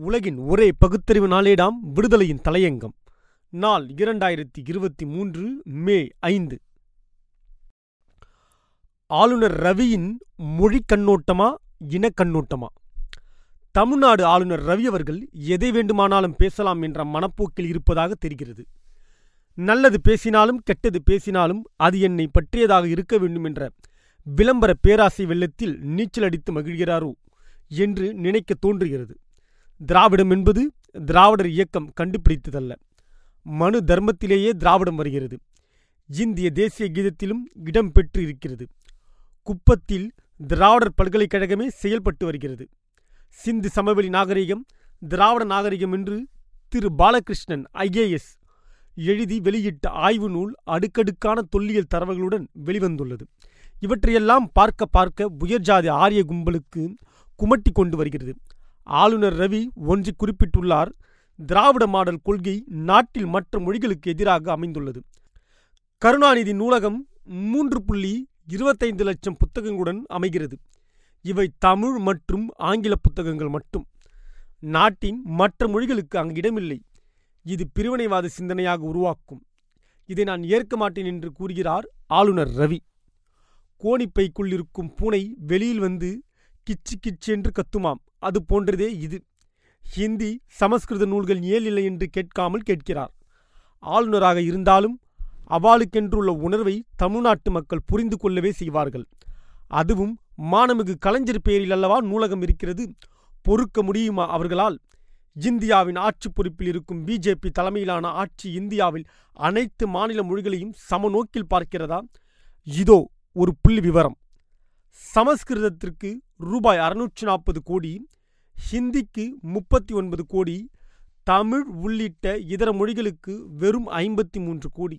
உலகின் ஒரே பகுத்தறிவு நாளேடாம் விடுதலையின் தலையங்கம். நாள் இரண்டாயிரத்தி இருபத்தி மூன்று மே ஐந்து. ஆளுநர் ரவியின் மொழி கண்ணோட்டமா இனக்கண்ணோட்டமா தமிழ்நாடு ஆளுநர் ரவி அவர்கள் எதை வேண்டுமானாலும் பேசலாம் என்ற மனப்போக்கில் இருப்பதாக தெரிகிறது. நல்லது பேசினாலும் கெட்டது பேசினாலும் அது என்னை பற்றியதாக இருக்க வேண்டும் என்ற விளம்பர பேராசை வெள்ளத்தில் நீச்சல் அடித்து மகிழ்கிறாரோ என்று நினைக்க தோன்றுகிறது. திராவிடம் என்பது திராவிடர் இயக்கம் கண்டுபிடித்ததல்ல. மனு தர்மத்திலேயே திராவிடம் வருகிறது. இந்திய தேசிய கீதத்திலும் இடம் பெற்று இருக்கிறது குப்பத்தில் திராவிடர் பல்கலைக்கழகமே செயல்பட்டு வருகிறது. சிந்து சமவெளி நாகரிகம் திராவிட நாகரிகம் என்று திரு பாலகிருஷ்ணன் ஐஏஎஸ் எழுதி வெளியிட்ட ஆய்வு நூல் அடுக்கடுக்கான தொல்லியல் தரவுகளுடன் வெளிவந்துள்ளது. இவற்றையெல்லாம் பார்க்க பார்க்க உயர்ஜாதி ஆரிய கும்பலுக்கு குமட்டி கொண்டு வருகிறது. ஆளுநர் ரவி ஒன்று குறிப்பிட்டுள்ளார் திராவிட மாடல் கொள்கை நாட்டில் மற்ற மொழிகளுக்கு எதிராக அமைந்துள்ளது. கருணாநிதி நூலகம் மூன்று புள்ளி இருபத்தைந்து லட்சம் புத்தகங்களுடன் அமைகிறது. இவை தமிழ் மற்றும் ஆங்கில புத்தகங்கள் மட்டும். நாட்டின் மற்ற மொழிகளுக்கு அங்கு இடமில்லை. இது பிரிவினைவாத சிந்தனையாக உருவாக்கும். இதை நான் ஏற்க மாட்டேன் என்று கூறுகிறார் ஆளுநர் ரவி. கோணிப்பைக்குள் இருக்கும் பூனை வெளியில் வந்து கிச்சு கிச்சு என்று கத்துமாம். அது போன்றதே இது. ஹிந்தி சமஸ்கிருத நூல்கள் ஏன் என்று கேட்காமல் கேட்கிறார். ஆளுநராக இருந்தாலும் அவளுக்கென்றுள்ள உணர்வை தமிழ்நாட்டு மக்கள் புரிந்து கொள்ளவே செய்வார்கள். அதுவும் மானமிகு கலைஞர் பெயரில் அல்லவா நூலகம் இருக்கிறது. பொறுக்க முடியுமா அவர்களால்? இந்தியாவின் ஆட்சி பொறுப்பில் இருக்கும் பிஜேபி தலைமையிலான ஆட்சி இந்தியாவில் அனைத்து மாநில மொழிகளையும் சமநோக்கில் பார்க்கிறதா? இதோ ஒரு புள்ளி விவரம் சமஸ்கிருதத்திற்கு ரூபாய் அறுநூற்றி நாற்பது கோடி ஹிந்திக்கு முப்பத்தி ஒன்பது கோடி தமிழ் உள்ளிட்ட இதர மொழிகளுக்கு வெறும் ஐம்பத்தி மூன்று கோடி.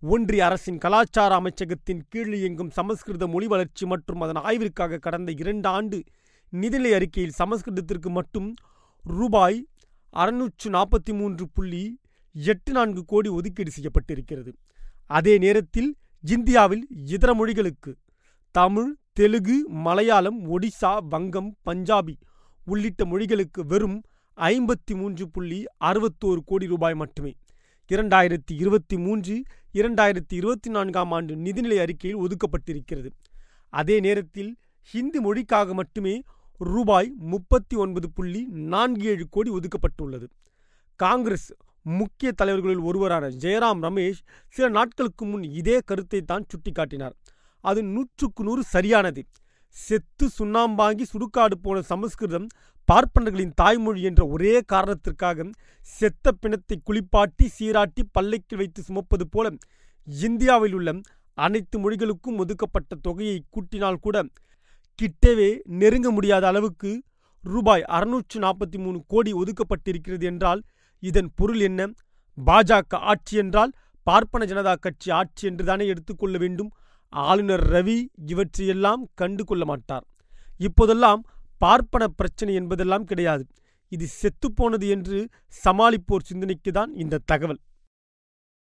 ஒன்றிய அரசின் கலாச்சார அமைச்சகத்தின் கீழ் இயங்கும் சமஸ்கிருத மொழி வளர்ச்சி மற்றும் அதன் ஆய்விற்காக கடந்த இரண்டு ஆண்டு நிதிநிலை அறிக்கையில் சமஸ்கிருதத்திற்கு மட்டும் ரூபாய் அறுநூற்று நாற்பத்தி மூன்று புள்ளி எட்டு நான்கு கோடி ஒதுக்கீடு செய்யப்பட்டிருக்கிறது. அதே நேரத்தில் இந்தியாவில் இதர மொழிகளுக்கு தமிழ் தெலுங்கு மலையாளம் ஒடிசா வங்கம் பஞ்சாபி உள்ளிட்ட மொழிகளுக்கு வெறும் ஐம்பத்தி மூன்று புள்ளி அறுபத்தோரு கோடி ரூபாய் மட்டுமே. இரண்டாயிரத்தி இருபத்தி மூன்று இரண்டாயிரத்தி இருபத்தி நான்காம் ஆண்டு நிதிநிலை அறிக்கையில் ஒதுக்கப்பட்டிருக்கிறது. அதே நேரத்தில் ஹிந்தி மொழிக்காக மட்டுமே ரூபாய் முப்பத்தி ஒன்பது புள்ளி நான்கு ஏழு கோடி ஒதுக்கப்பட்டுள்ளது. காங்கிரஸ் முக்கிய தலைவர்களில் ஒருவரான ஜெயராம் ரமேஷ் சில நாட்களுக்கு முன் இதே கருத்தை தான் சுட்டிக்காட்டினார். அது நூற்றுக்கு நூறு சரியானது. செத்து சுண்ணாம்பாங்கி சுடுகாடு போன சமஸ்கிருதம் பார்ப்பனர்களின் தாய்மொழி என்ற ஒரே காரணத்திற்காக செத்த பிணத்தை குளிப்பாட்டி சீராட்டி பல்லைக்கு வைத்து சுமப்பது போல இந்தியாவில் உள்ள அனைத்து மொழிகளுக்கும் ஒதுக்கப்பட்ட தொகையை கூட்டினால் கூட கிட்டவே நெருங்க முடியாத அளவுக்கு ரூபாய் அறுநூற்று நாற்பத்தி மூணு கோடி ஒதுக்கப்பட்டிருக்கிறது என்றால் இதன் பொருள் என்ன? பாஜக ஆட்சி என்றால் பார்ப்பன ஜனதா கட்சி ஆட்சி என்றுதானே எடுத்துக்கொள்ள வேண்டும். ஆளுநர் ரவி இவற்றையெல்லாம் கண்டு கொள்ள மாட்டார். இப்போதெல்லாம் பார்ப்பன பிரச்சனை என்பதெல்லாம் கிடையாது. இது செத்துப்போனது என்று சமாளிப்போர் சிந்தனைக்கு தான் இந்த தகவல்.